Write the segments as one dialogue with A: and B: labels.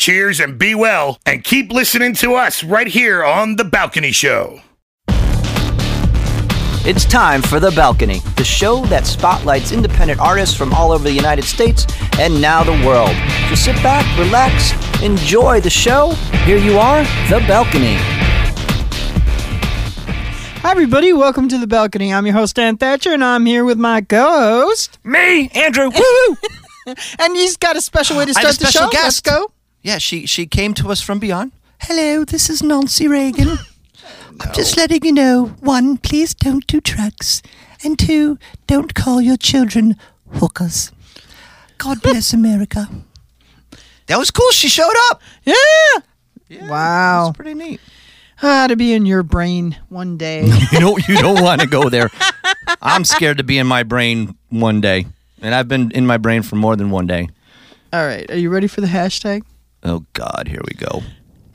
A: Cheers and be well, and keep listening to us right here on The Balcony Show.
B: It's time for The Balcony, the show that spotlights independent artists from all over the United States and now the world. So sit back, relax, enjoy the show. Here you are, The Balcony.
C: Hi, everybody. Welcome to the balcony. I'm your host, Dan Thatcher, and I'm here with my co host.
B: Me, Andrew. Woo!
C: And he's got a special way to
B: I have a
C: start the
B: special
C: show. Let's go.
B: Yeah, she she came to us from beyond. Hello, this is Nancy Reagan. I'm just letting you know one, please don't do drugs, and two, don't call your children hookers. God bless America. That was cool. She showed up.
C: Yeah. wow.
B: That's pretty neat.
C: Ah, to be in your brain one day.
B: You don't you don't want to go there. I'm scared to be in my brain one day, and I've been in my brain for more than one day.
C: All right. Are you ready for the hashtag?
B: Oh God, here we go.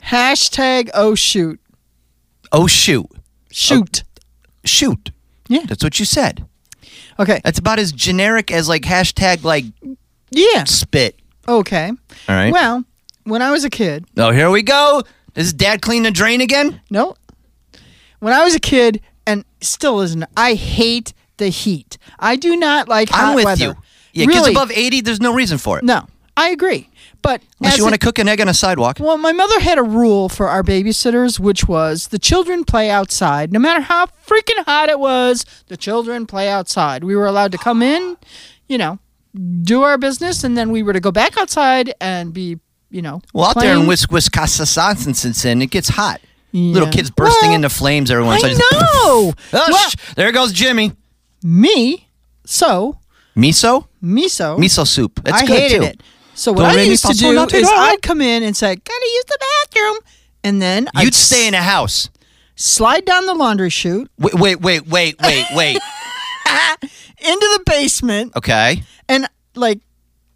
C: Hashtag oh shoot.
B: Oh shoot,
C: Shoot.
B: Oh, shoot.
C: Yeah.
B: That's what you said.
C: Okay.
B: That's about as generic as like hashtag like
C: Yeah.
B: spit.
C: Okay.
B: All right.
C: Well, when I was a kid,
B: oh, here we go. Is Dad clean the drain again?
C: no. When I was a kid, and still isn't, I hate the heat. I do not like hot
B: I'm with
C: weather.
B: you. Yeah, kids
C: really?
B: above 80, there's no reason for it.
C: No, I agree. But
B: Unless you want to cook an egg on a sidewalk.
C: Well, my mother had a rule for our babysitters, which was the children play outside. No matter how freaking hot it was, the children play outside. We were allowed to come in, you know, do our business, and then we were to go back outside and be, you know,
B: Well, out there in
C: playing.
B: Wis- Wisconsin, it gets hot. Little kids bursting
C: Well,
B: into flames every once in a while.
C: know.
B: Oh,
C: Well,
B: sh- there goes Jimmy.
C: me, so
B: Miso?
C: miso,
B: Miso soup. That's
C: I
B: good
C: hated
B: too.
C: it. So
B: Don't
C: what I used to do is. I'd come in and say, "Gotta use the bathroom," and then
B: You'd
C: I'd
B: stay in a house.
C: slide down the laundry chute
B: Wait, wait, wait, wait, wait, wait.
C: into the basement.
B: Okay.
C: and like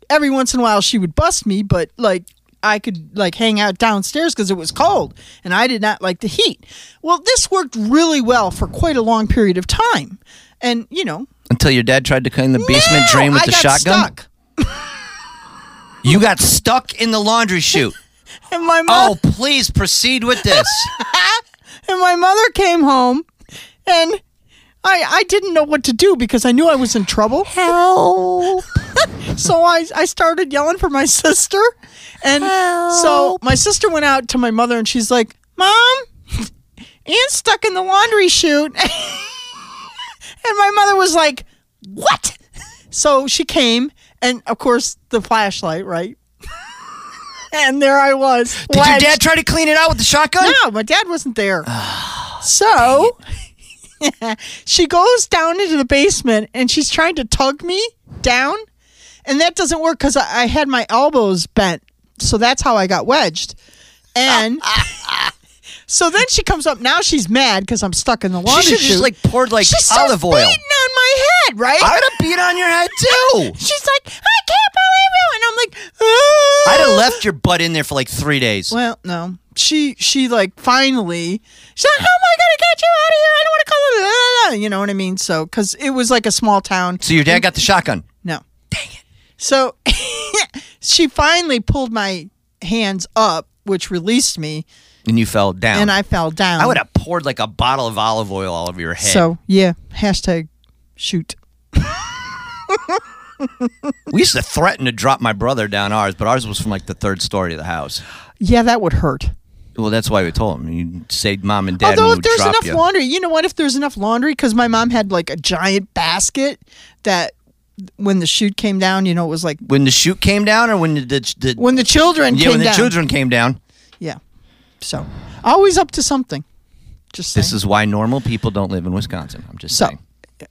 C: every once in a while she would bust me but like i could like hang out downstairs because it was cold and i did not like the heat well this worked really well for quite a long period of time and you know
B: Until your dad tried to clean the basement
C: no,
B: drain with
C: I
B: the shotgun.
C: stuck.
B: You got stuck in the laundry chute.
C: and my
B: Oh, please proceed with this.
C: and my mother came home and I, I didn't know what to do because I knew I was in trouble. Help! so I, I started yelling for my sister. And so my sister went out to my mother and she's like, Mom, Anne's stuck in the laundry chute. and my mother was like, What? So she came, and of course, the flashlight, right? and there I was.
B: Did your dad try to clean it out with the shotgun?
C: No, my dad wasn't there. Ah, so she goes down into the basement and she's trying to tug me down. And that doesn't work because I, I had my elbows bent. So that's how I got wedged. And so then she comes up. Now she's mad because I'm stuck in the water.
B: She
C: laundry
B: should just like poured like
C: she
B: olive oil.
C: beating on my head, right?
B: I would have beat on your head too.
C: she's like, I can't believe you. And I'm like, "Ah."
B: I'd have left your butt in there for like three days.
C: Well, no. She she like finally she's like, How am I gonna get you out of here? I don't want to call it. You know what I mean? So because it was like a small town.
B: So your dad got the shotgun.
C: No. Dang it. So she finally pulled my hands up, which released me,
B: And you fell down.
C: and I fell down.
B: I would have poured like a bottle of olive oil all over your head.
C: So yeah, hashtag shoot.
B: we used to threaten to drop my brother down ours, but ours was from like the third story of the house.
C: Yeah, that would hurt.
B: Well, that's why we told him. You say mom and dad
C: Although if there's enough
B: you.
C: laundry, you know what? If there's enough laundry, because my mom had like a giant basket that
D: when the chute came down. You know, it was like
B: When the chute came down, or when the, the, the
D: when the children
B: yeah,
D: came
B: when the
D: down.
B: children came down.
D: So always up to something. Just
B: This is why normal people don't live in Wisconsin. I'm just
D: So-
B: saying.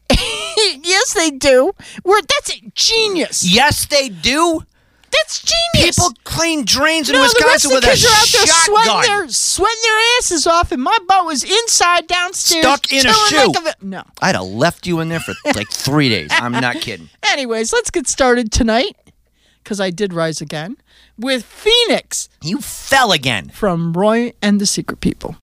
D: yes, they do. We're that's genius.
B: Yes, they do.
D: That's genius.
B: People clean drains in
D: no, the rest
B: Wisconsin
D: of
B: with
D: the
B: a
D: are out there sweating
B: shotgun.
D: their sweating their asses off, and my butt was inside downstairs,
B: Stuck in a shoe.
D: like a no.
B: I'd have left you in there for like three days. I'm not kidding.
D: Anyways, let's get started tonight because I did rise again with Phoenix
B: You fell again.
D: from Roy and the Secret People.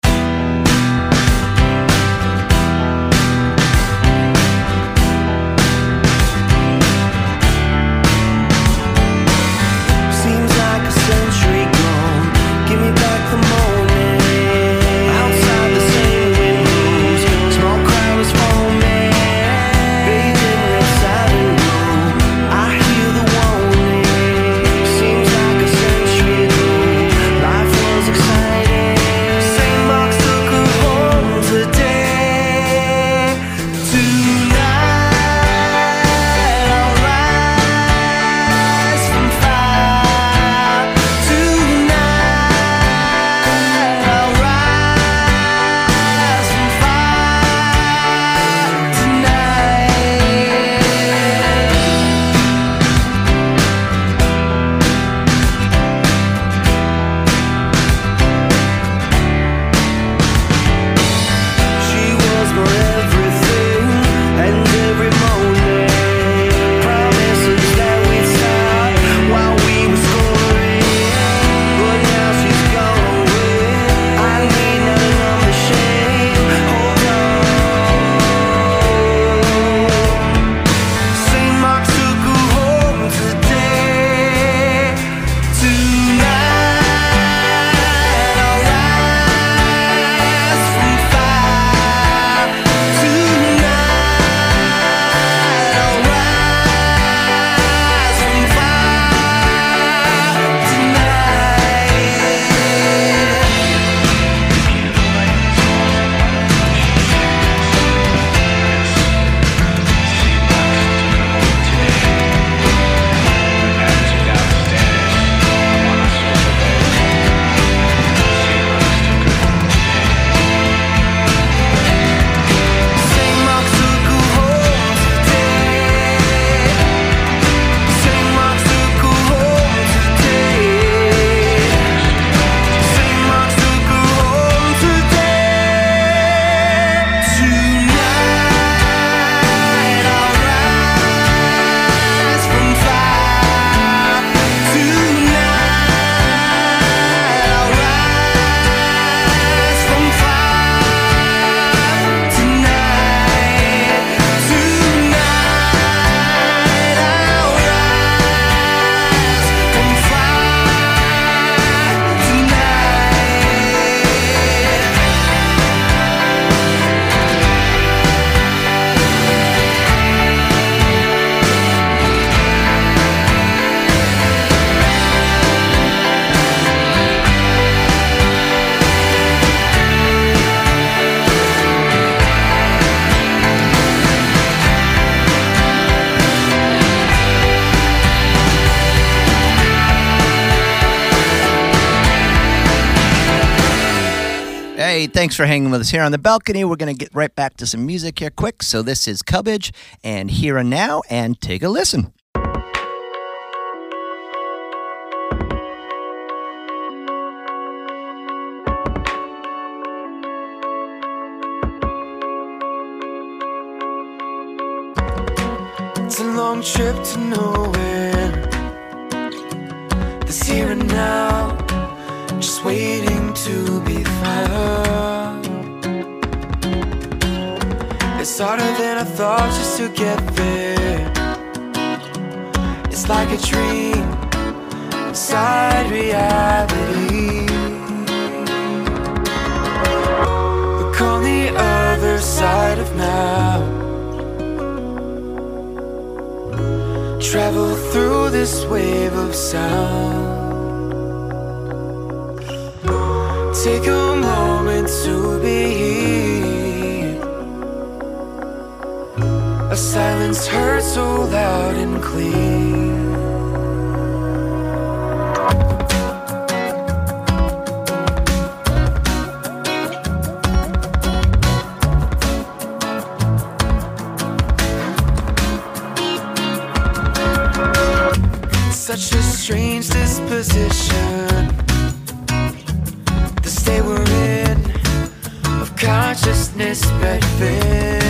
B: Thanks for hanging with us here on the balcony. We're going to get right back to some music here quick. So this is Cubbage and Here and Now, and take a listen.
E: It's a long trip to nowhere. This here and now, just waiting to be found. It's harder than I thought just to get there. It's like a dream inside reality. Look on the other side of now. Travel through this wave of sound. Take a moment to be a Silence heard so loud and clear. Such a strange disposition. The state we're in of consciousness bed.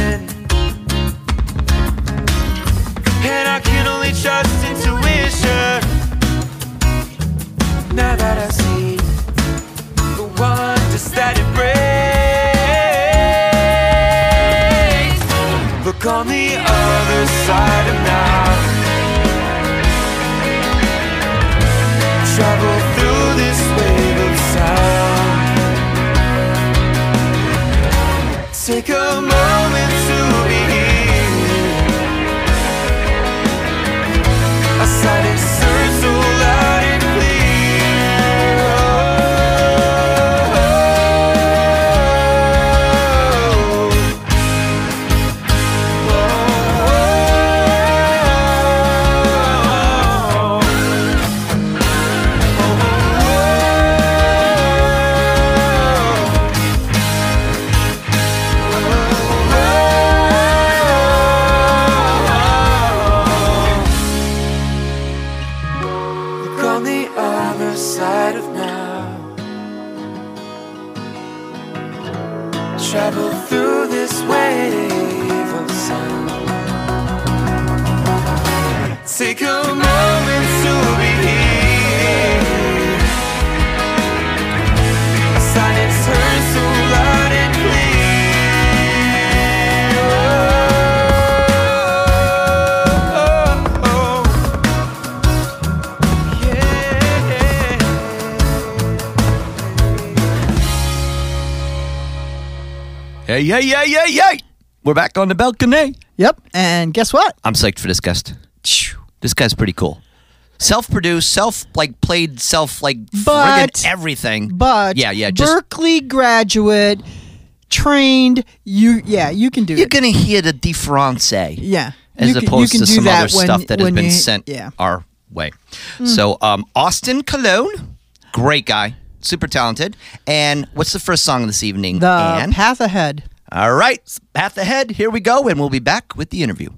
F: Hey, hey, hey, hey! We're back on the balcony.
C: Yep. And guess what?
F: I'm psyched for this guest. This guy's pretty cool. Self-produced, self like played, self like
C: But-
F: friggin' everything.
C: But
F: yeah, yeah, just
C: Berklee graduate, trained. You yeah, you can do it.
F: you're
C: it.
F: gonna hear the difference.
C: yeah.
F: as
C: You can- you
F: opposed
C: can
F: to
C: do
F: some
C: that
F: other
C: when-
F: stuff that has been
C: you-
F: sent
C: Yeah.
F: our way. So, um, Austin Colon, great guy, super talented. And what's the first song this evening?
C: The
F: Ann?
C: path ahead.
F: All right, path ahead. Here we go, and we'll be back with the interview.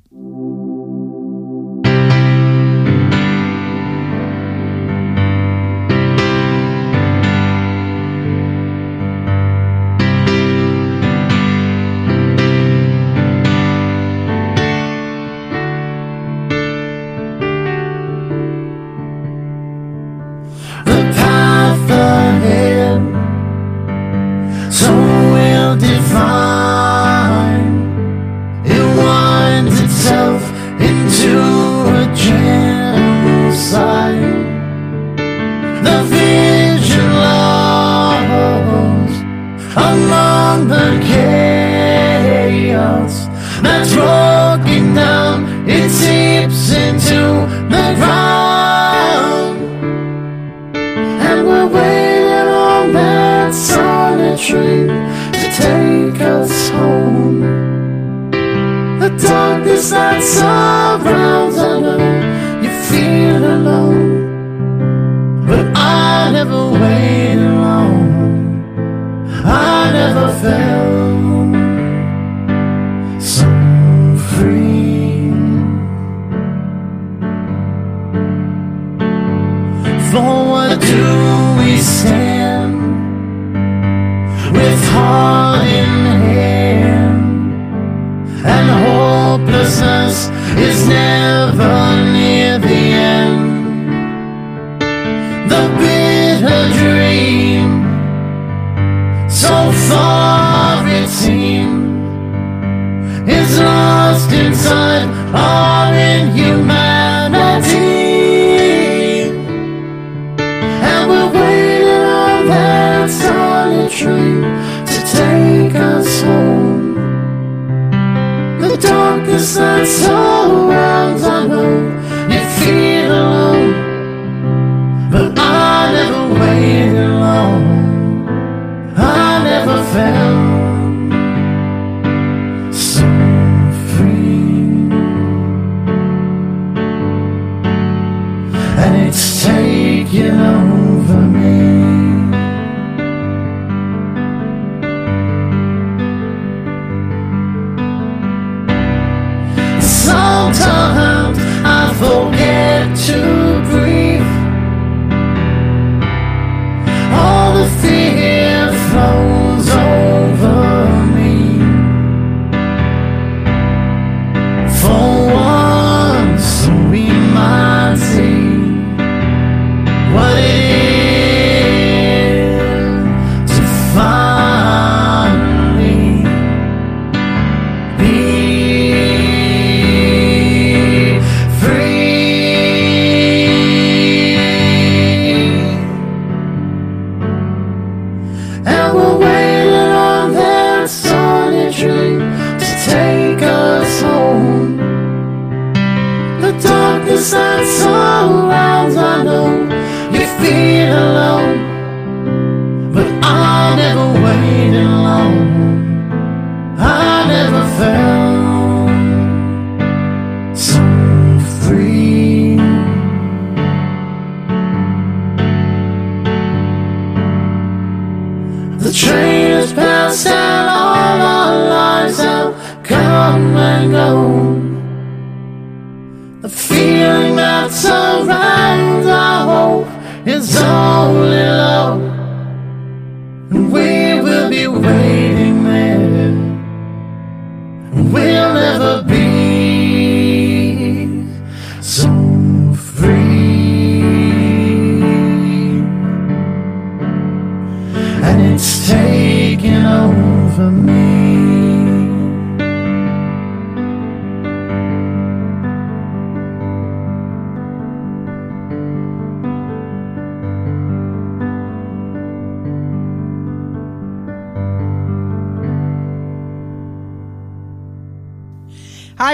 G: Never
H: be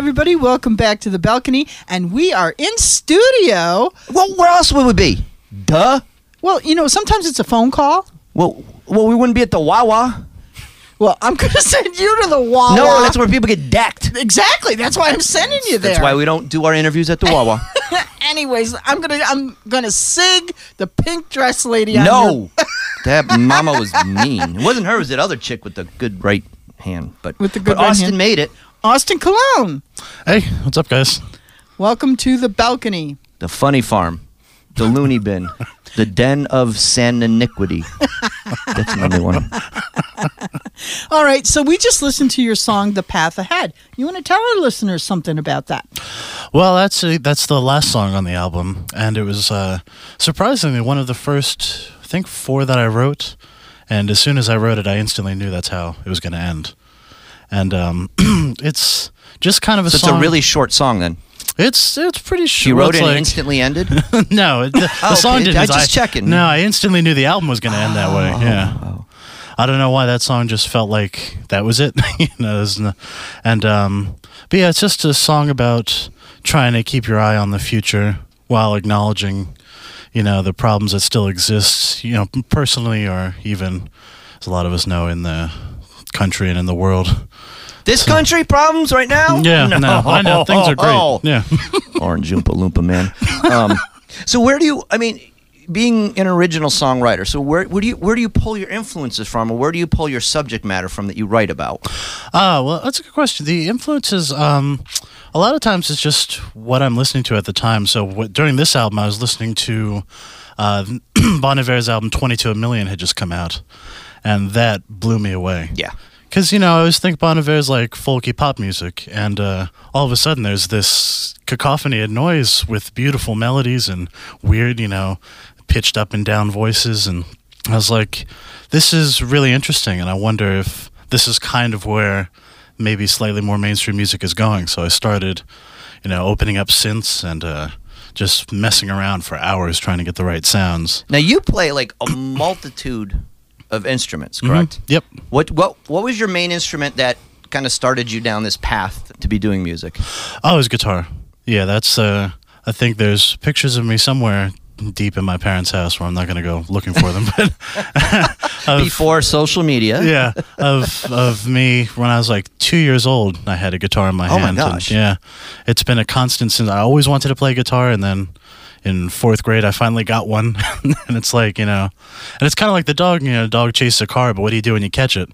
C: everybody. Welcome back to the balcony. And we are in studio.
B: Well, where else would we be? Duh.
C: Well, you know, sometimes it's a phone call.
B: Well, well, we wouldn't be at the Wawa.
C: Well, I'm going to send you to the Wawa.
B: No, that's where people get decked.
C: Exactly. That's why I'm sending you there.
B: That's why we don't do our interviews at the Wawa.
C: Anyways, I'm gonna I'm gonna sig the pink dress lady. On your-
B: no, that mama was mean. It wasn't her. It was that other chick with the good right hand. But
C: With the good
B: but
C: right
B: Austin
C: hand.
B: made it.
C: Austin Colon.
F: Hey, what's up, guys?
C: Welcome to the balcony.
B: The funny farm, the loony bin, the den of san iniquity. That's another one.
C: All right, so we just listened to your song "The Path Ahead." You want to tell our listeners something about that?
F: Well, that's uh, that's the last song on the album, and it was uh, surprisingly one of the first, I think, four that I wrote. And as soon as I wrote it, I instantly knew that's how it was going to end. And um, it's just kind of a
B: So it's a really short song then.
F: it's it's pretty short.
B: You wrote it and
F: like-
B: instantly ended.
F: no, it- the, the
B: Oh,
F: song
B: okay.
F: didn't.
B: I just checking.
F: No, I instantly knew the album was going to end that way. Yeah. I don't know why that song just felt like that was it. you know, no- and um, but yeah, it's just a song about trying to keep your eye on the future while acknowledging, you know, the problems that still exist. You know, personally or even as a lot of us know in the country and in the world.
B: This country problems right now?
F: Yeah, no, no I know things are great. Yeah.
B: Orange Oompa Loompa man. Um, so where do you? I mean, being an original songwriter, so where where do you where do you pull your influences from, or where do you pull your subject matter from that you write about?
F: Ah, well, that's a good question. The influences, um, a lot of times it's just what I'm listening to at the time. So what, during this album, I was listening to uh, Bon Iver's album 22 A Million had just come out, and that blew me away.
B: Yeah.
F: Because, you know, I always think Bon Iver's like folky pop music, and uh, all of a sudden there's this cacophony of noise with beautiful melodies and weird, you know, pitched up and down voices. And I was like, this is really interesting, and I wonder if this is kind of where maybe slightly more mainstream music is going. So I started, you know, opening up synths and uh, just messing around for hours trying to get the right sounds.
B: Now you play like a multitude of instruments, correct?
F: Mhm. Yep.
B: What what what was your main instrument that kind of started you down this path to be doing music?
F: Oh, it was guitar. Yeah, that's. Uh, I think there's pictures of me somewhere deep in my parents' house where I'm not going to go looking for them. But of,
B: Before social media.
F: yeah, of of me when I was like two years old, I had a guitar in my
B: Oh my
F: hand. and,
B: gosh.
F: yeah, it's been a constant since. I always wanted to play guitar, and then in fourth grade, I finally got one, and it's like you know, and it's kind of like the dog. You know, a dog chases a car, but what do you do when you catch it?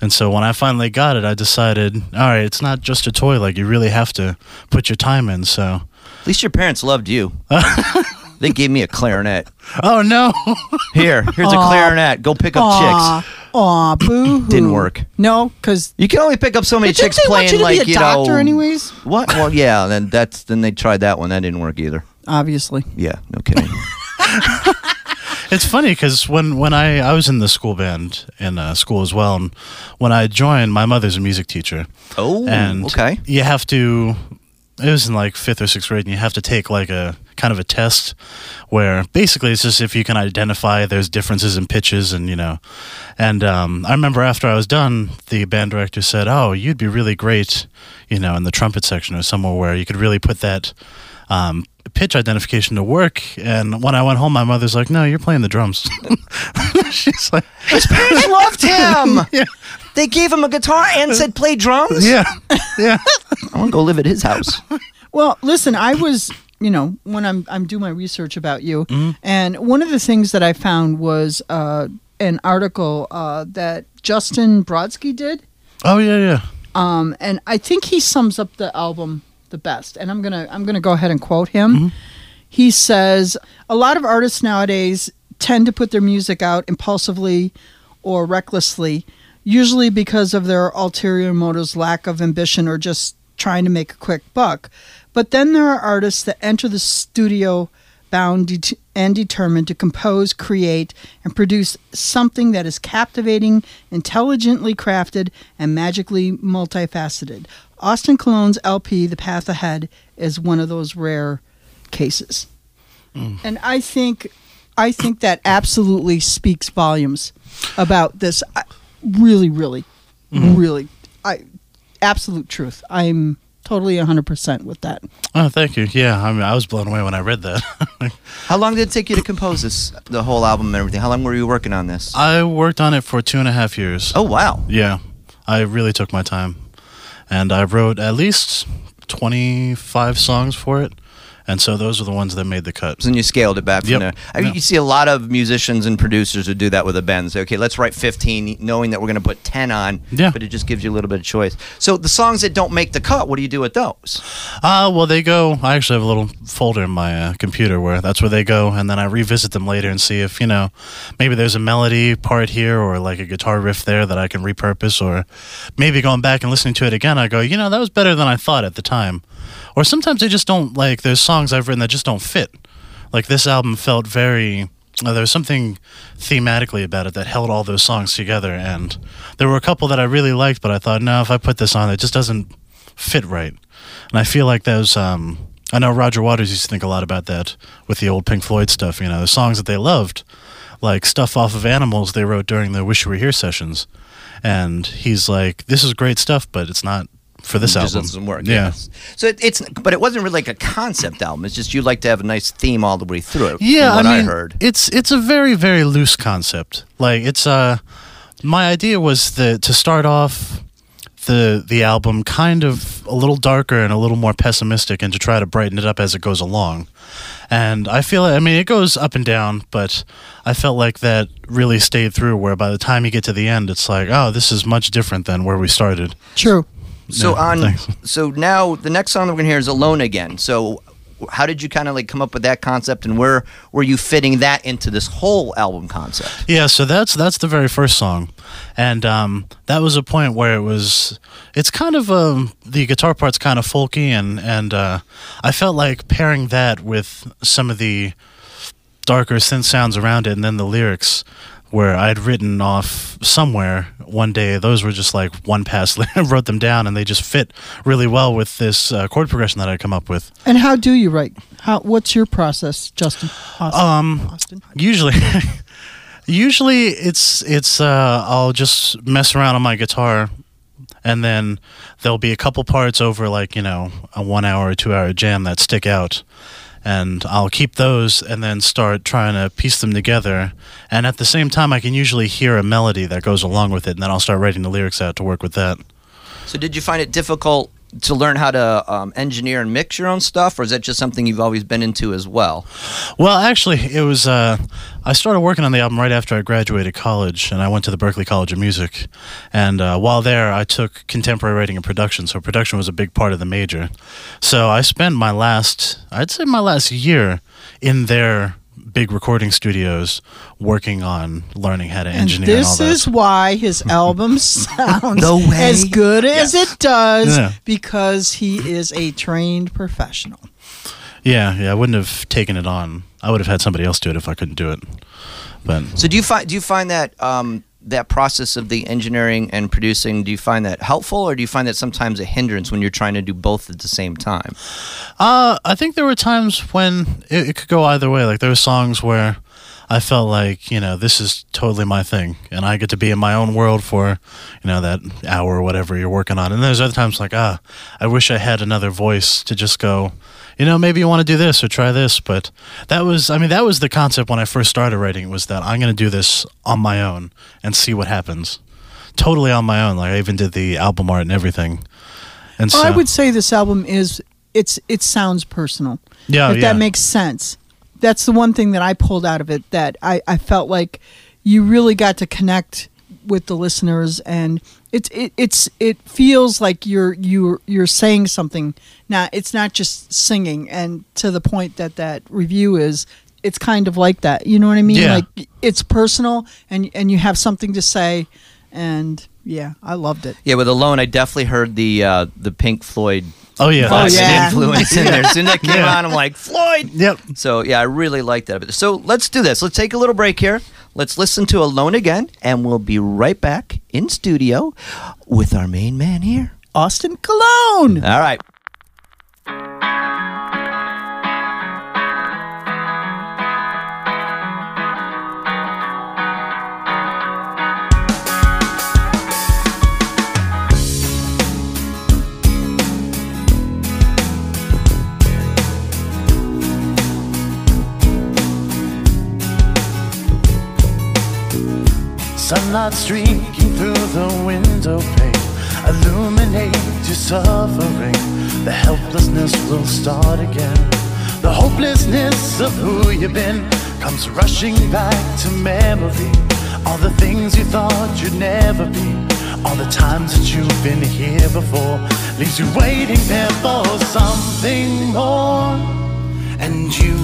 F: And so when I finally got it, I decided, all right, it's not just a toy. Like you really have to put your time in. So,
B: At least your parents loved you. they gave me a clarinet.
F: oh no,
B: Here, here's a clarinet. Go pick up
C: Aw,
B: chicks.
C: aw, boo.
B: Didn't work.
C: No, because
B: You can only pick up so many chicks
C: they
B: playing
C: want you to
B: like
C: be a
B: you
C: doctor
B: know.
C: anyways?
B: What? Well, yeah. Then that's then they tried that one. That didn't work either.
C: Obviously.
B: Yeah, no kidding.
F: it's funny because when when I I was in the school band in uh, school as well, and when I joined, my mother's a music teacher.
B: Oh,
F: and
B: okay.
F: you have to it was in like fifth or sixth grade and you have to take like a kind of a test where basically it's just if you can identify there's differences in pitches and you know and um, i remember after i was done the band director said oh you'd be really great you know in the trumpet section or somewhere where you could really put that um, pitch identification to work and when i went home my mother's like no you're playing the drums she's like
B: His parents loved him.
F: yeah
B: They gave him a guitar and said play drums.
F: yeah yeah
B: I want to go live at his house.
C: Well, listen, I was, you know, when I'm I'm doing my research about you,
B: Mm-hmm.
C: and one of the things that I found was uh, an article uh, that Justin Brodsky did,
F: oh yeah yeah
C: um, and I think he sums up the album the best. And I'm gonna I'm gonna go ahead and quote him.
F: Mm-hmm.
C: He says a lot of artists nowadays tend to put their music out impulsively or recklessly, usually because of their ulterior motives, lack of ambition, or just trying to make a quick buck. But then there are artists that enter the studio bound det- and determined to compose, create, and produce something that is captivating, intelligently crafted, and magically multifaceted. Austin Colon's LP, The Path Ahead, is one of those rare cases. Mm. And I think I think that absolutely speaks volumes about this. I, really, really, mm-hmm. really, I absolute truth. I'm totally 100% with that.
F: oh thank you yeah i mean i was blown away when i read that
B: How long did it take you to compose this, the whole album and everything? How long were you working on this?
F: I worked on it for two and a half years.
B: Oh wow.
F: Yeah, I really took my time, and I wrote at least twenty-five songs for it, and so those are the ones that made the cut.
B: And you scaled it back from
F: Yep.
B: there. I mean,
F: Yeah.
B: You see a lot of musicians and producers who do that with a band. Say, okay, let's write 15, knowing that we're going to put 10 on.
F: Yeah.
B: But it just gives you a little bit of choice. So the songs that don't make the cut, what do you do with those?
F: Uh, well, they go. I actually have a little folder in my uh, computer where that's where they go, and then I revisit them later and see if you know maybe there's a melody part here or like a guitar riff there that I can repurpose, or maybe going back and listening to it again, I go, you know, that was better than I thought at the time. Or sometimes they just don't like. There's songs I've written that just don't fit. Like this album felt very. Uh, there was something thematically about it that held all those songs together, and there were a couple that I really liked, but I thought, no, if I put this on, it just doesn't fit right. And I feel like those. Um, I know Roger Waters used to think a lot about that with the old Pink Floyd stuff. You know, the songs that they loved, like stuff off of Animals, they wrote during the Wish You Were Here sessions, and he's like, "This is great stuff, but it's not for this
B: it just
F: album."
B: doesn't work.
F: Yeah.
B: yes. So it, it's, but it wasn't really like a concept album. It's just you like to have a nice theme all the way through.
F: Yeah,
B: from what
F: I mean,
B: heard.
F: it's it's a very very loose concept. Like it's uh, my idea was the to start off the the album kind of a little darker and a little more pessimistic, and to try to brighten it up as it goes along. And I feel, I mean, it goes up and down, but I felt like that really stayed through. Where by the time you get to the end, it's like, oh, this is much different than where we started.
C: True.
B: So on,
F: thanks.
B: so now the next song that we're gonna hear is "Alone Again." So, how did you kind of like come up with that concept, and where were you fitting that into this whole album concept?
F: Yeah, so that's that's the very first song, and um, that was a point where it was. It's kind of um, the guitar part's kind of folky, and and uh, I felt like pairing that with some of the darker synth sounds around it, and then the lyrics, where I'd written off somewhere one day. Those were just like one pass. I wrote them down, and they just fit really well with this uh, chord progression that I come up with.
C: And how do you write? How? What's your process, Justin? Austin.
F: Um,
C: Austin.
F: usually usually it's it's uh i'll just mess around on my guitar and then there'll be a couple parts over like you know a one hour or two hour jam that stick out and i'll keep those and then start trying to piece them together. And at the same time i can usually hear a melody that goes along with it and then i'll start writing the lyrics out to work with that.
B: So, did you find it difficult to learn how to um, engineer and mix your own stuff, or is that just something you've always been into as well?
I: Well, actually, it was. Uh, I started working on the album right after I graduated college, and I went to the Berklee College of Music. And uh, while there, I took contemporary writing and production. So production was a big part of the major. So I spent my last, I'd say, my last year in their big recording studios working on learning how to
C: And
I: engineer and all
C: this
I: that.
C: is why his album sounds
B: No
C: as good as it does
I: Yeah.
C: because he is a trained professional.
I: yeah, yeah. I wouldn't have taken it on. I would have had somebody else do it if I couldn't do it. But
B: So do you find do you find that um, that process of the engineering and producing do you find that helpful, or do you find that sometimes a hindrance when you're trying to do both at the same time?
I: Uh, I think there were times when it, it could go either way. Like there were songs where I felt like you know this is totally my thing, and I get to be in my own world for you know that hour or whatever you're working on. And there's other times like ah, I wish I had another voice to just go. You know, maybe you want to do this or try this, but that was, I mean, that was the concept when I first started writing was that I'm going to do this on my own and see what happens. Totally on my own. Like I even did the album art and everything. And so,
C: I would say this album is it's it sounds personal.
I: yeah,
C: if
I: yeah.
C: that makes sense. That's the one thing that I pulled out of it that I, I felt like you really got to connect with the listeners and it's it, it's it feels like you're you're you're saying something. Now it's not just singing and to the point that that review is it's kind of like that. You know what i mean?
I: Yeah.
C: like it's personal and and you have something to say and yeah i loved it
B: Yeah, with Alone, I definitely heard the uh, the Pink Floyd
I: oh yeah.
C: Oh,
B: fucking
C: yeah.
B: influence in there. As soon as that came
I: Yeah.
B: on, I'm like Floyd.
I: Yep.
B: So yeah, I really like that. So let's do this. Let's take a little break here. Let's listen to Alone again, and we'll be right back in studio with our main man here.
C: austin colon
B: All right.
F: Sunlight streaking through the window pane illuminates your suffering. The helplessness will start again. The hopelessness of who you've been comes rushing back to memory. All the things you thought you'd never be. All the times that you've been here before leaves you waiting there for something more. And you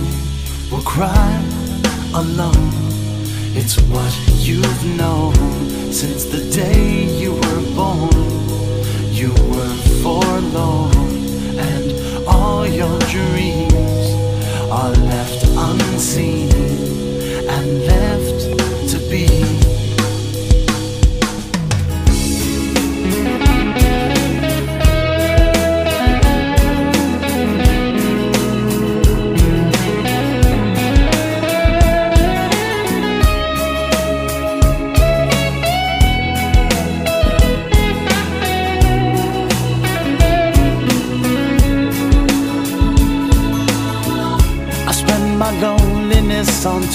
F: will cry alone. It's what you've known since the day you were born. You were forlorn, and all your dreams are left unseen and left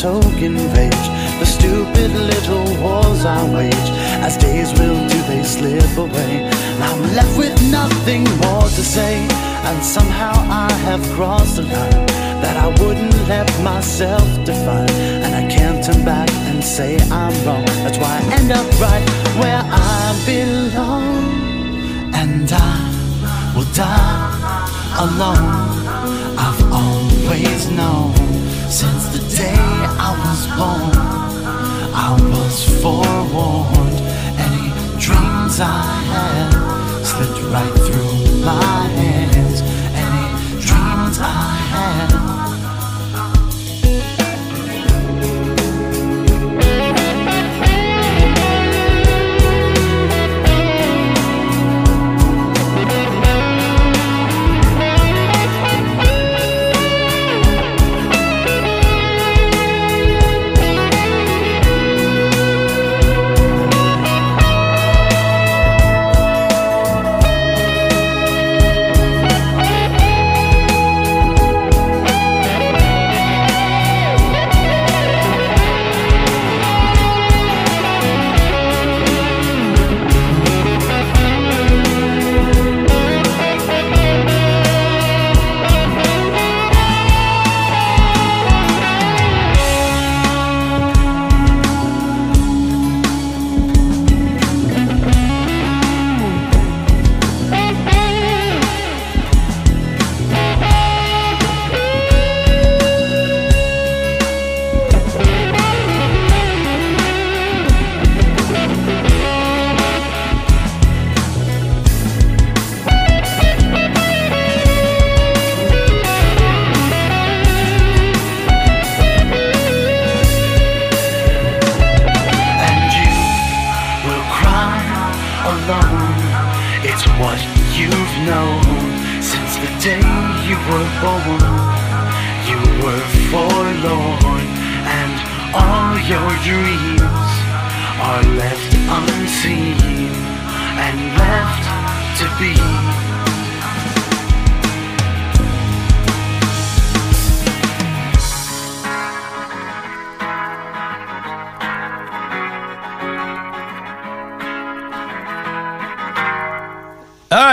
F: token rage. The stupid little wars I wage. As days will do, they slip away. I'm left with nothing more to say. And somehow I have crossed the line that I wouldn't let myself define. And I can't turn back and say I'm wrong. That's why I end up right where I belong. And I will die alone. I've always known since the day I was born. I was forewarned. Any dreams I had slipped right through my hands. Any dreams I had.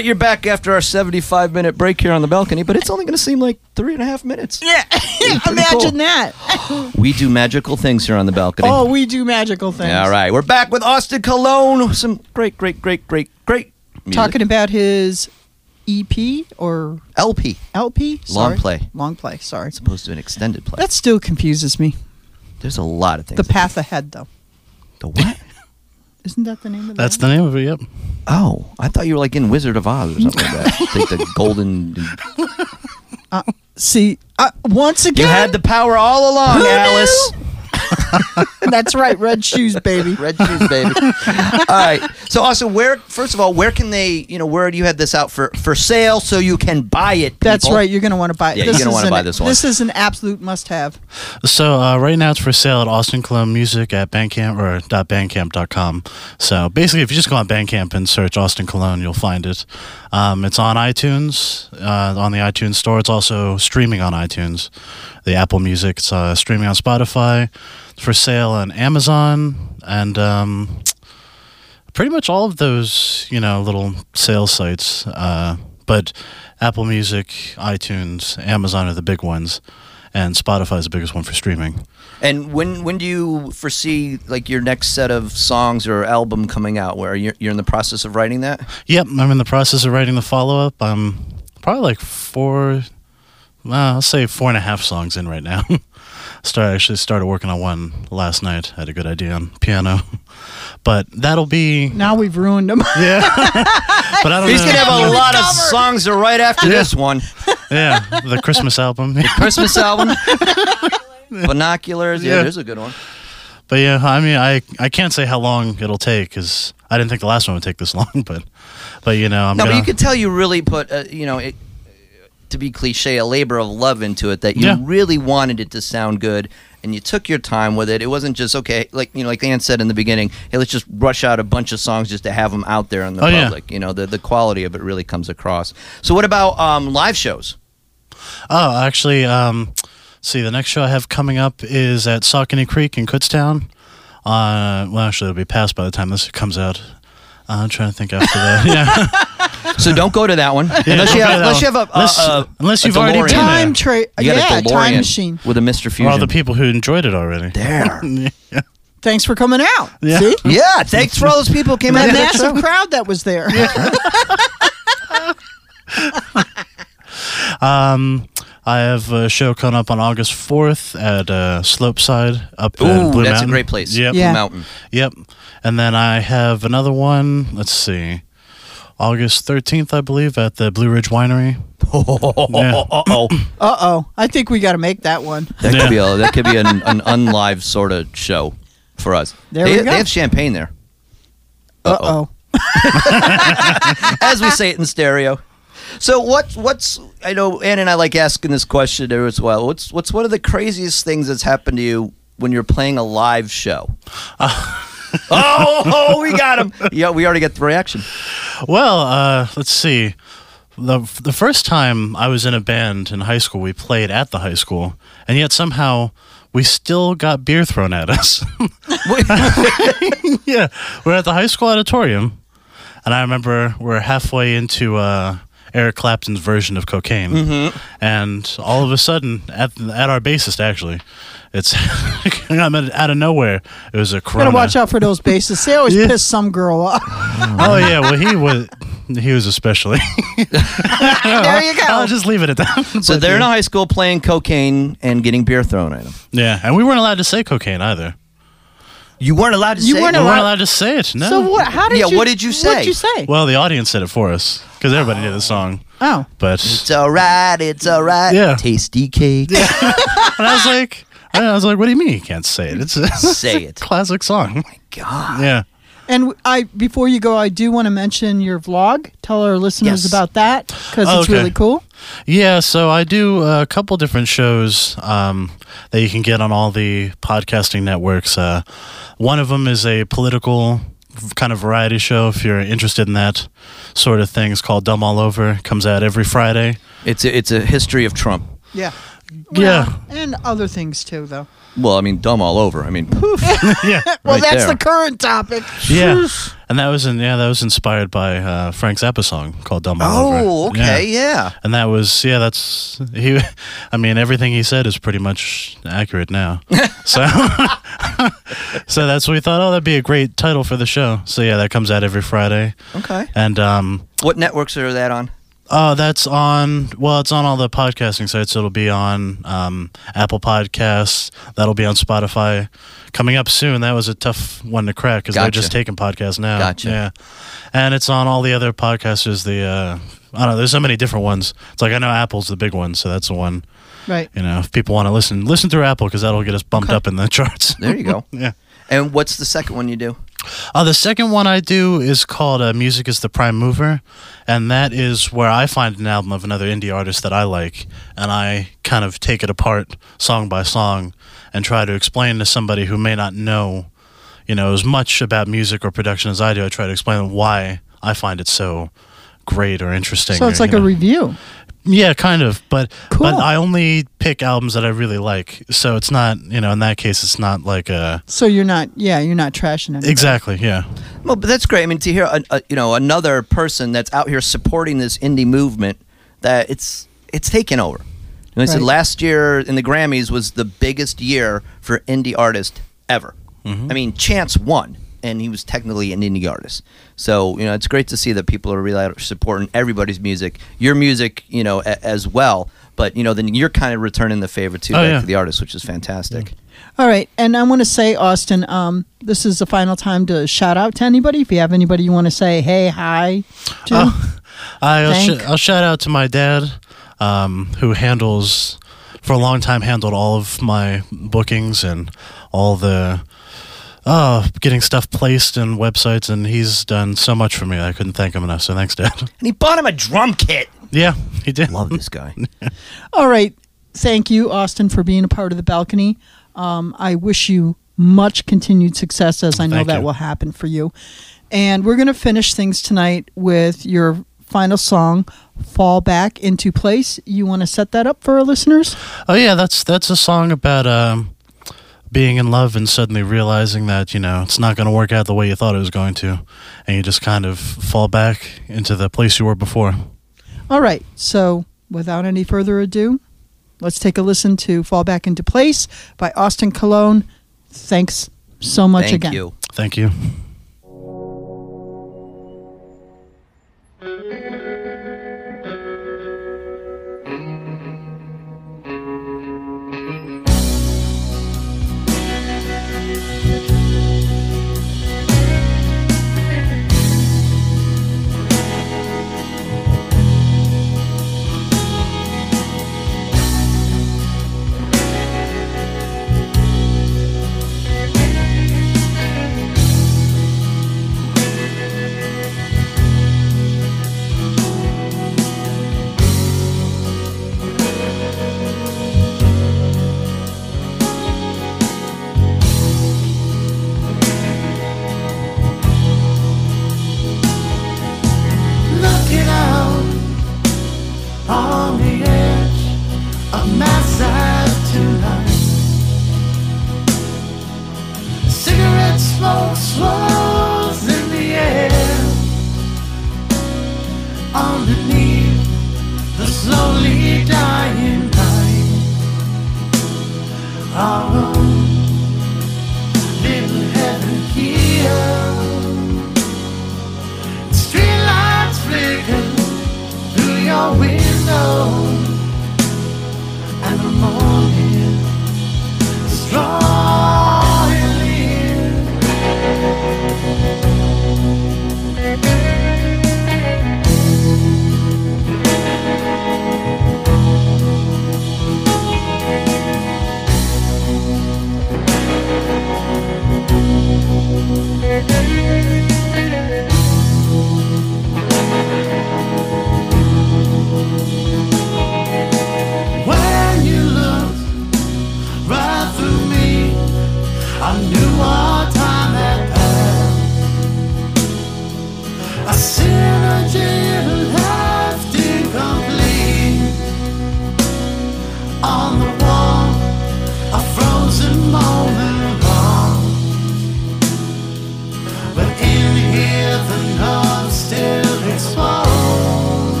B: Right, you're back after our 75 minute break here on the balcony, but it's only going to seem like three and a half minutes.
C: Yeah, imagine
B: cool.
C: that.
B: We do magical things here on the balcony.
C: Oh, we do magical things.
B: All right, we're back with Austin Colon. Some great, great, great, great, great music.
C: Talking about his EP or
B: LP,
C: LP?
B: Long play.
C: Long play. Sorry.
B: as opposed to an extended play.
C: That still confuses me.
B: There's a lot of things.
C: The path ahead, though.
B: The what?
C: Isn't that the name of
F: it?
C: That's
F: the name of it. Yep.
B: Oh, I thought you were like in Wizard of Oz or something like that. Like the golden.
C: See, uh, once again, You
B: had the power all along,
C: Who
B: Alice.
C: that's right, red shoes, baby.
B: Red shoes, baby. all right. So, Austin, where? First of all, where can they? You know, where do you have this out for for sale so you can buy it?
C: That's right. You're going to want to buy it.
B: Yeah, you're
C: This
B: gonna
C: is
B: wanna
C: an-
B: buy this one.
C: This is an absolute must-have.
F: So uh, right now it's for sale at Austin Colon Music at Bandcamp or .bandcamp.com. So basically, if you just go on Bandcamp and search Austin Colon, you'll find it. Um, it's on iTunes, uh, on the iTunes store. It's also streaming on iTunes, the Apple Music. It's uh, streaming on Spotify. For sale on Amazon and um, pretty much all of those, you know, little sales sites. Uh, but Apple Music, iTunes, Amazon are the big ones, and Spotify is the biggest one for streaming.
B: And when when do you foresee like your next set of songs or album coming out? Where you're you're in the process of writing that?
F: Yep, I'm in the process of writing the follow up. I'm probably like four, well, I'll say four and a half songs in right now. Start actually started working on one last night. I Had a good idea on piano, but that'll be
C: Now we've ruined them.
F: yeah. but I don't
B: He's
F: know.
B: gonna have a
C: You're
B: lot of
C: covered.
B: songs right after this one.
F: yeah, the Christmas album.
B: The Christmas album, binoculars. Yeah,
F: Yeah.
B: there's a good one.
F: But yeah, I mean, I I can't say how long it'll take because I didn't think the last one would take this long. But but you know, I'm
B: No,
F: gonna,
B: but you could tell you really put, uh, you know, it, to be cliche, a labor of love into it. That you
F: Yeah.
B: really wanted it to sound good, and you took your time with it. It wasn't just okay, like you know, like Ann said in the beginning. Hey, let's just rush out a bunch of songs just to have them out there in the
F: Oh, yeah.
B: public. You know, the the quality of it really comes across. So, what about um, live shows?
F: Oh, actually, um, see, the next show I have coming up is at Saucony Creek in Kutztown. Uh, well, actually, it'll be past by the time this comes out. Uh, I'm trying to think after that. Yeah,
B: So don't go to that one unless you have
F: go to that
B: unless you have a,
F: Unless-
B: a, a
F: unless you've already
B: DeLorean.
F: been there.
C: Time trade.
B: You got
C: Yeah,
B: a DeLorean
C: time machine.
B: with a Mr.
F: for
B: Fusion.
F: all the people who enjoyed it already.
B: there.
F: yeah.
C: Thanks for coming out.
F: Yeah.
C: See?
B: yeah, thanks for all those people who came out.
C: That
B: to that
C: massive
B: show.
C: crowd that was there.
F: Um, I have a show coming up on August 4th at uh, Slopeside up in
B: Ooh,
F: Blue
B: that's
F: Mountain.
B: a great place.
F: Yep.
C: Yeah.
B: Blue Mountain.
F: Yep. And then I have another one. Let's see. August 13th, I believe, at the Blue Ridge Winery. Yeah.
B: Uh oh.
C: Uh oh. I think we got to make that one.
B: That
F: Yeah.
B: could be a that could be an, an unlive sort of show for us.
C: There
B: they,
C: we go.
B: they have champagne there,
C: Uh oh.
B: as we say it in stereo. So what what's I know Ann and I like asking this question there as well. What's what's one of the craziest things that's happened to you when you're playing a live show? Oh, oh, we got him. Yeah, we already got the reaction.
F: Well, uh, let's see. The, the first time I was in a band in high school, we played at the high school, and yet somehow we still got beer thrown at us. yeah, we're at the high school auditorium, and I remember we're halfway into uh, Eric Clapton's version of cocaine, mm-hmm. and all of a sudden, at at our bassist actually, it's out of nowhere. It was a Corona.
C: Gotta watch out for those bassists. They always
F: Yeah.
C: piss some girl off.
F: Oh yeah, well he was he was especially.
C: there you go.
F: I'll just leave it at that.
B: So
F: But,
B: they're in
F: yeah.
B: high school playing cocaine and getting beer thrown at them.
F: Yeah, and we weren't allowed to say cocaine either.
B: You weren't allowed to
C: You
B: say
C: weren't
F: We
B: it?
F: weren't
C: allowed-
F: allowed to say it. No.
C: So what? How did
B: Yeah,
C: you?
B: what did you say?
C: What'd you say?
F: Well, the audience said it for us because everybody knew the song.
C: oh,
F: But
B: It's alright, it's alright.
F: Yeah.
B: Tastykake.
F: and I was like, I was like, what do you mean you can't say it? It's a
B: Say it.
F: classic song.
B: Oh my god.
F: Yeah.
C: And I before you go, I do want to mention your vlog. Tell our listeners
B: Yes.
C: about that because it's
F: Okay.
C: really cool.
F: Yeah, so I do a couple different shows um, that you can get on all the podcasting networks. Uh, one of them is a political kind of variety show. If you're interested in that sort of thing, it's called Dumb All Over. It comes out every Friday.
B: It's a, it's a history of Trump.
C: Yeah.
F: Yeah.
C: and other things too, though.
B: Well, I mean, dumb all over. I mean, poof.
F: yeah,
C: Well,
B: Right
C: that's
B: there.
C: the current topic.
F: yeah, and that was in yeah that was inspired by uh, Frank Zappa song called Dumb All Over.
B: oh, okay, yeah.
F: And that was yeah, that's he. I mean, everything he said is pretty much accurate now. so, so that's what we thought. Oh, that'd be a great title for the show. So yeah, that comes out every Friday.
B: Okay.
F: And um,
B: What networks are that on?
F: Oh, that's on. Well, it's on all the podcasting sites. It'll be on um, Apple Podcasts. That'll be on Spotify. Coming up soon. That was a tough one to crack because they're just taking podcasts now.
B: Gotcha.
F: Yeah, and it's on all the other podcasters. The uh, I don't know. There's so many different ones. It's like I know Apple's the big one, so that's the one.
C: Right.
F: You know, if people want to listen, listen through Apple because that'll get us bumped
C: Okay.
F: up in the charts.
B: There you go.
F: yeah.
B: And what's the second one you do?
F: Uh, the second one I do is called uh, Music is the Prime Mover, and that is where I find an album of another indie artist that I like, and I kind of take it apart song by song and try to explain to somebody who may not know, you know, as much about music or production as I do. I try to explain why I find it so great or interesting.
C: So it's
F: or,
C: like
F: you
C: a review.
F: Yeah, kind of, but
C: Cool.
F: but I only pick albums that I really like. So it's not, you know, in that case, it's not like a
C: So you're not, yeah, you're not trashing it.
F: exactly, yeah,
B: Well, but that's great. I mean, to hear a, a, you know another person that's out here supporting this indie movement, that it's it's taken over. And I said
C: Right.
B: last year in the Grammys was the biggest year for indie artist ever.
F: Mm-hmm.
B: I mean, Chance won, and he was technically an indie artist. So you know, it's great to see that people are really supporting everybody's music, your music, you know, a, as well. But you know, then you're kind of returning the favor too
F: Oh,
B: back
F: yeah.
B: to the artist, which is fantastic.
C: All right, and I want to say, Austin, um, this is the final time to shout out to anybody. If you have anybody you want to say, hey, hi, to.
F: Oh. I'll, sh- I'll shout out to my dad, um, who handles, for a long time, handled all of my bookings and all the, oh, getting stuff placed in websites, and he's done so much for me. I couldn't thank him enough. So thanks, Dad.
B: And he bought him a drum kit.
F: yeah, he did.
B: Love this guy.
C: All right, thank you, Austin, for being a part of the balcony. Um, I wish you much continued success, as I know
F: Thank
C: that
F: you.
C: will happen for you. And we're going to finish things tonight with your final song, "Fall Back into Place." You want to set that up for our listeners?
F: Oh yeah, that's that's a song about um, being in love and suddenly realizing that you know it's not going to work out the way you thought it was going to, and you just kind of fall back into the place you were before.
C: All right. So, without any further ado, let's take a listen to Fall Back into Place by Austin Colon. Thanks so much
B: Thank
C: again.
B: you.
F: Thank you.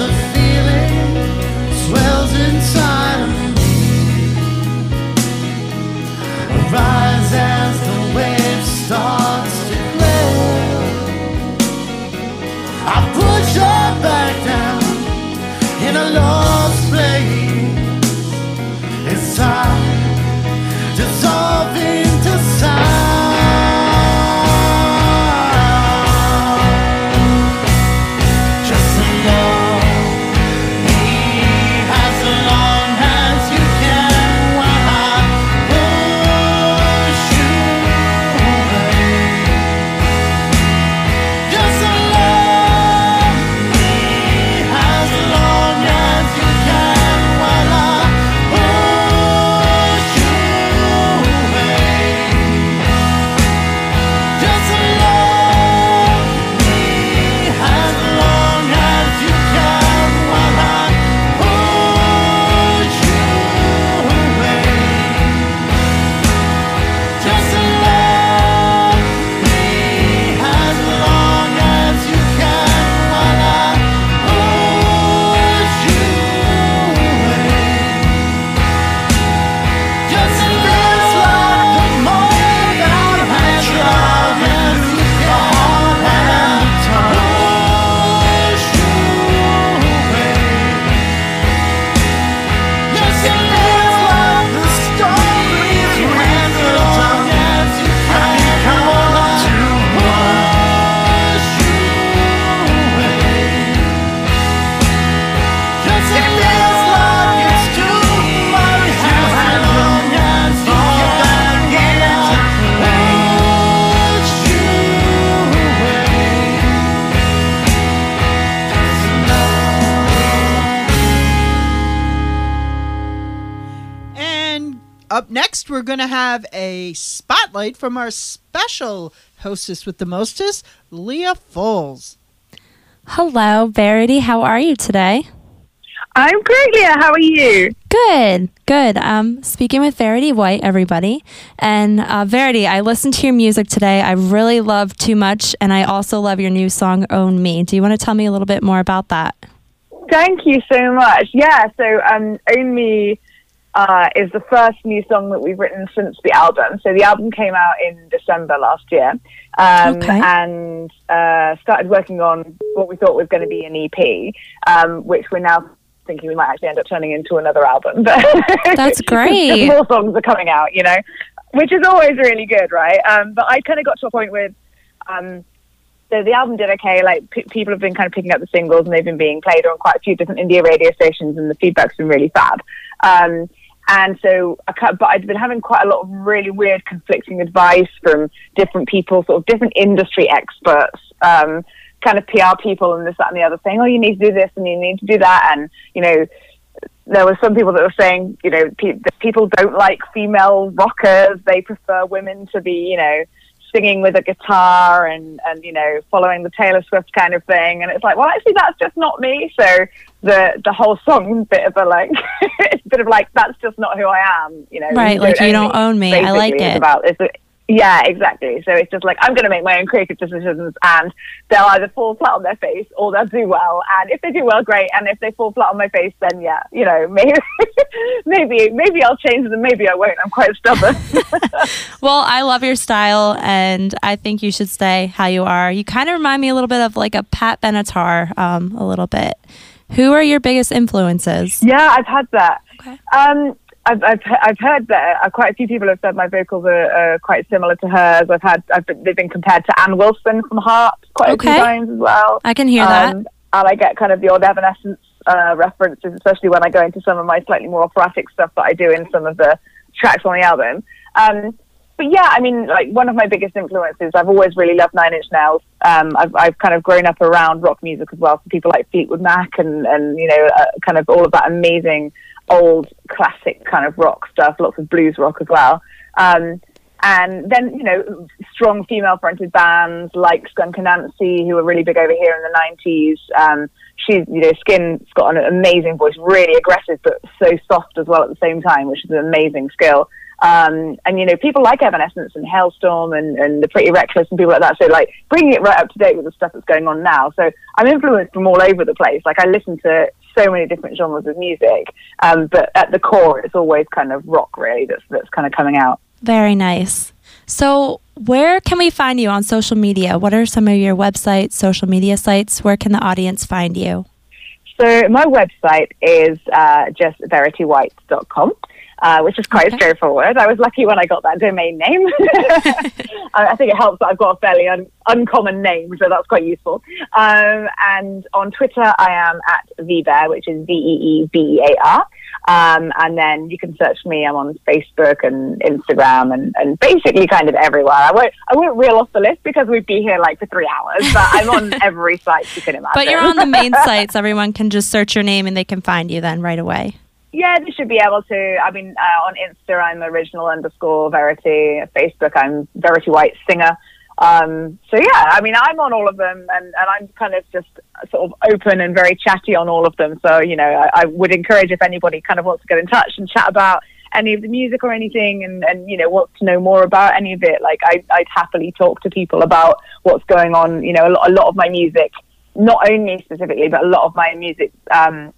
J: the
F: sea. Up next, we're going to have a spotlight from our special hostess with the mostest, Leah Fuls.
K: Hello, Verity. How are you today?
L: I'm great, Leah. How are you?
K: Good, good. Um, speaking with Verity White, everybody. And uh, Verity, I listened to your music today. I really love Too Much, and I also love your new song, Own Me. Do you want to tell me a little bit more about that?
L: Thank you so much. Yeah, so um, Own Me uh, is the first new song that we've written since the album. So the album came out in December last year. Um,
K: Okay.
L: And uh, started working on what we thought was going to be an EP, um, which we're now thinking we might actually end up turning into another album.
K: That's great.
L: More songs are coming out, you know, which is always really good, right? Um, but I kind of got to a point with. Um, so the album did okay. Like p- people have been kind of picking up the singles, and they've been being played on quite a few different India radio stations, and the feedback's been really fab. Um, and so, I cut, but I'd been having quite a lot of really weird, conflicting advice from different people, sort of different industry experts, um, kind of PR people, and this, that, and the other, saying, "Oh, you need to do this, and you need to do that," and you know, there were some people that were saying, you know, pe- people don't like female rockers; they prefer women to be, you know, singing with a guitar and and you know following the Taylor Swift kind of thing. And it's like, well, actually, that's just not me. So the the whole song bit of a like, bit of like that's just not who I am. You know,
K: Right, like you don't own me. I like it.
L: About it's yeah, exactly. So it's just like I'm going to make my own creative decisions, and they'll either fall flat on their face or they'll do well. And if they do well, great. And if they fall flat on my face, then yeah, you know, maybe maybe maybe I'll change them, maybe I won't. I'm quite stubborn.
K: Well, I love your style, and I think you should stay how you are. You kind of remind me a little bit of like a Pat Benatar, um, a little bit. Who are your biggest influences?
L: Yeah, I've had that.
K: Okay.
L: Um, I've, I've, I've heard that uh, quite a few people have said my vocals are, are quite similar to hers. I've had I've been, they've been compared to Ann Wilson from Heart quite a few times as well.
K: I can hear that.
L: Um, and I get kind of the odd Evanescence uh, references, especially when I go into some of my slightly more operatic stuff that I do in some of the tracks on the album. Um, but yeah, I mean, like one of my biggest influences, I've always really loved Nine Inch Nails. Um, I've, I've kind of grown up around rock music as well, so people like Fleetwood Mac and, and you know, uh, kind of all of that amazing old classic kind of rock stuff, lots of blues rock as well. Um, and then, you know, strong female fronted bands like Skunk Anansie, who were really big over here in the 90s. Um, she's, you know, Skin's got an amazing voice, really aggressive, but so soft as well at the same time, which is an amazing skill. Um, and, you know, people like Evanescence and Halestorm and, and the Pretty Reckless and people like that. So, like, bringing it right up to date with the stuff that's going on now. So, I'm influenced from all over the place. Like, I listen to so many different genres of music, um, but at the core, it's always kind of rock, really, that's, that's kind of coming out.
K: Very nice. So, where can we find you on social media? What are some of your websites, social media sites? Where can the audience find you?
L: So my website is uh, just veritywhite.com. Uh, which is quite straightforward. I was lucky when I got that domain name. I I think it helps that I've got a fairly un- uncommon name, so that's quite useful. Um, and on Twitter, I am at vbear, which is V E E B E A R. Um, and then you can search me. I'm on Facebook and Instagram and, and basically kind of everywhere. I won't I won't reel off the list because we'd be here like for three hours, but I'm on every site you can imagine.
K: But you're on the main sites. Everyone can just search your name and they can find you then right away.
L: Yeah, they should be able to. I mean, uh, on Insta, I'm original underscore Verity. Facebook, I'm Verity White Singer. Um, so yeah, I mean, I'm on all of them, and, and I'm kind of just sort of open and very chatty on all of them. So you know, I, I would encourage if anybody kind of wants to get in touch and chat about any of the music or anything, and, and you know, wants to know more about any of it. Like, I, I'd happily talk to people about what's going on. You know, a lot, a lot of my music, not only specifically, but a lot of my music. Um,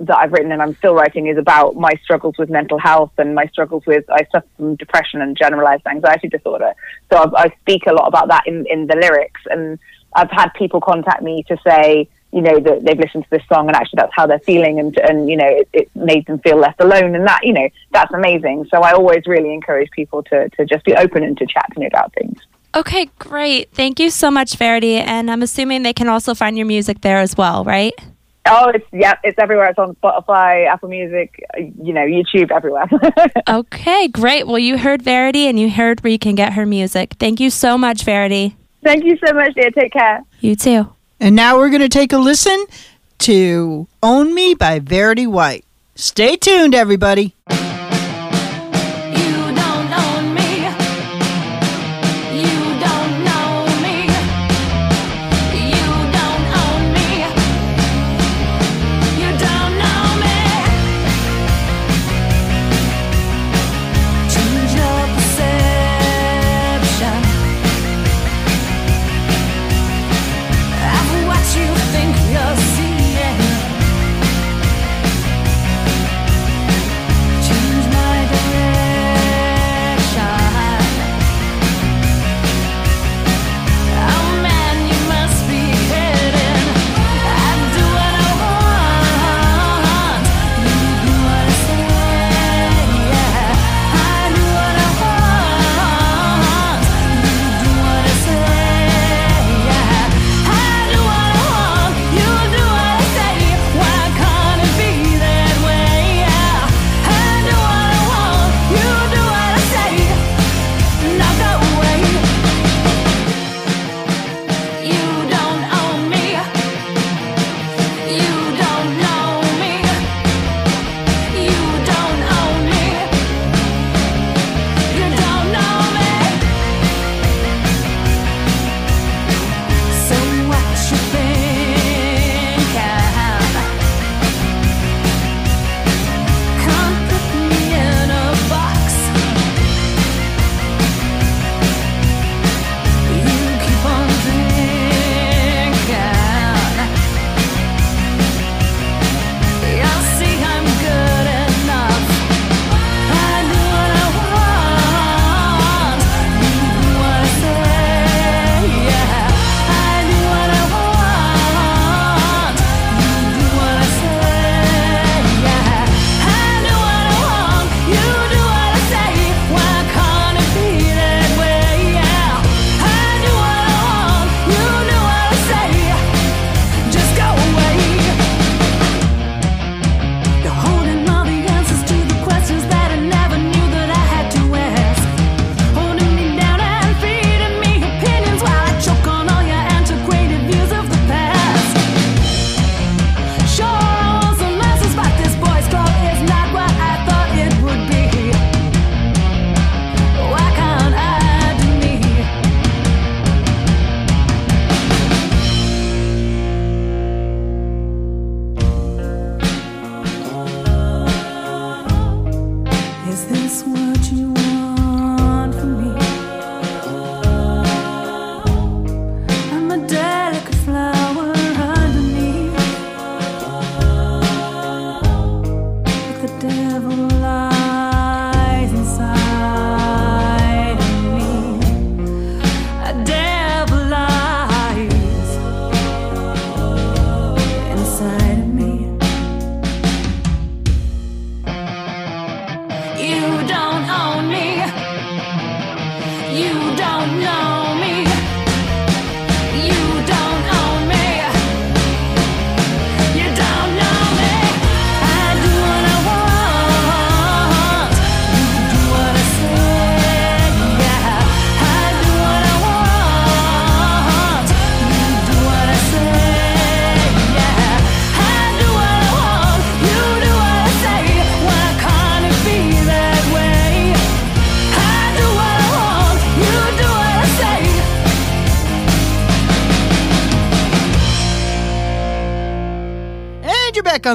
L: that I've written and I'm still writing is about my struggles with mental health and my struggles with I suffer from depression and generalized anxiety disorder. So I've, I speak a lot about that in in the lyrics, and I've had people contact me to say you know that they've listened to this song and actually that's how they're feeling and and you know it, it made them feel left alone and that you know that's amazing. So I always really encourage people to to just be open and to chat to me about things.
K: Okay, great. Thank you so much, Verity. And I'm assuming they can also find your music there as well, right?
L: Oh, it's yeah, it's everywhere. It's on Spotify, Apple Music, uh, you know, YouTube, everywhere.
K: Okay, great. Well, you heard Verity and you heard where you can get her music. Thank you so much, Verity.
L: Thank you so much, dear. Take care.
K: You too.
M: And now we're going to take a listen to Own Me by Verity White. Stay tuned, everybody.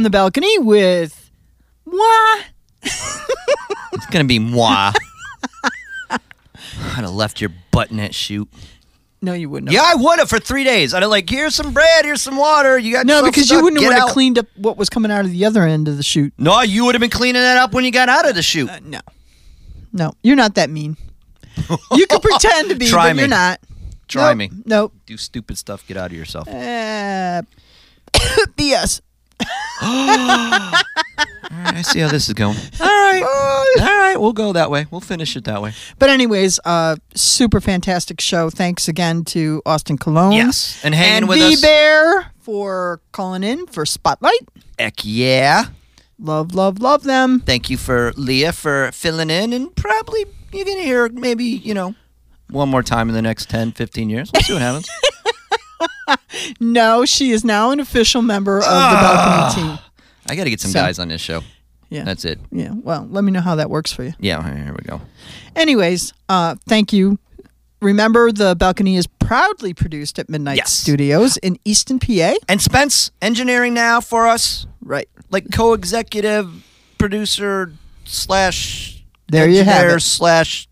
N: The
C: balcony with what?
B: It's gonna be moi. I'd have left your butt in that shoot.
C: No, you wouldn't. have.
B: Yeah, I would have for three days. I'd have like, here's some bread, here's some water. You got
C: No, because you wouldn't have would have cleaned up what was coming out of the other end of the chute.
B: No, you would have been cleaning that up when you got out of the shoot.
C: Uh, no, no, you're not that mean. You can pretend to be,
B: Try
C: but
B: me.
C: you're not.
B: Try
C: Nope,
B: me.
C: Nope.
B: Do stupid stuff. Get out of yourself.
C: Uh, BS.
B: All right, I see how this is going. All right, all right. We'll go that way. We'll finish it that way.
C: But anyways, uh, super fantastic show. Thanks again to Austin Colon.
B: Yes, and hanging
C: and
B: with
C: B
B: us.
C: Bear for calling in for Spotlight.
B: Heck yeah!
C: Love, love, love them.
B: Thank you for Leah for filling in, and probably you're gonna hear maybe you know one more time in the next 10, 15 years. We'll see what happens.
C: No, she is now an official member of the
B: Ah.
C: balcony team.
B: I got to get some
C: So-
B: guys on this show.
C: Yeah.
B: That's it.
C: Yeah. Well, let me know how that works for you.
B: Yeah, here we go.
C: Anyways, uh, thank you. Remember, the balcony is proudly produced at Midnight
B: Yes.
C: Studios in Easton, PA.
B: And Spence engineering now for us,
C: Right.
B: like co-executive producer slash
C: There you have
B: engineer
C: it.
B: slash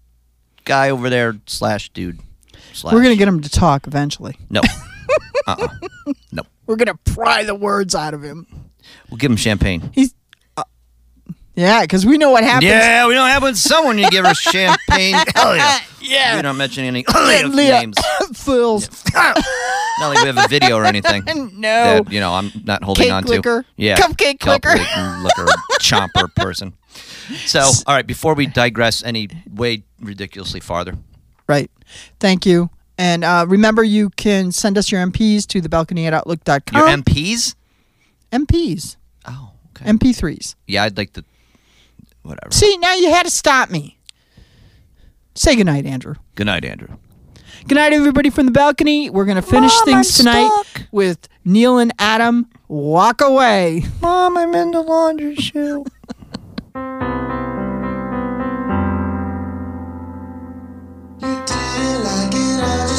B: guy over there slash dude. Slash.
C: We're gonna get him to talk eventually.
B: no. uh-uh. No.
C: We're gonna pry the words out of him.
B: We'll give him champagne.
C: He's. Uh, yeah, because we know what happens.
B: Yeah, we don't have someone you give her champagne. Hell yeah.
C: Yeah.
B: You don't mention any names.
C: Fools.
B: Not like we have a video or anything.
C: No.
B: That, you know, I'm not holding
C: Cake
B: on to. Yeah.
C: Cupcake clicker.
B: Cupcake liquor chomper person. So, all right, before we digress any way ridiculously farther.
C: Right. Thank you. And uh, remember, you can send us your MPs to thebalcony at outlook.com.
B: Your MPs?
C: MPs.
B: Oh, okay.
C: MP3s.
B: Yeah, I'd like to. Whatever.
C: See, now you had to stop me. Say goodnight, Andrew.
B: Good night, Andrew.
C: Good night, everybody from the balcony. We're going to finish
B: Mom,
C: things
B: I'm
C: tonight
B: stuck.
C: with Neil and Adam Walk Away.
B: Mom, I'm in the laundry chute.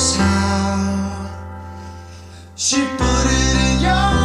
B: yourself. She put it in your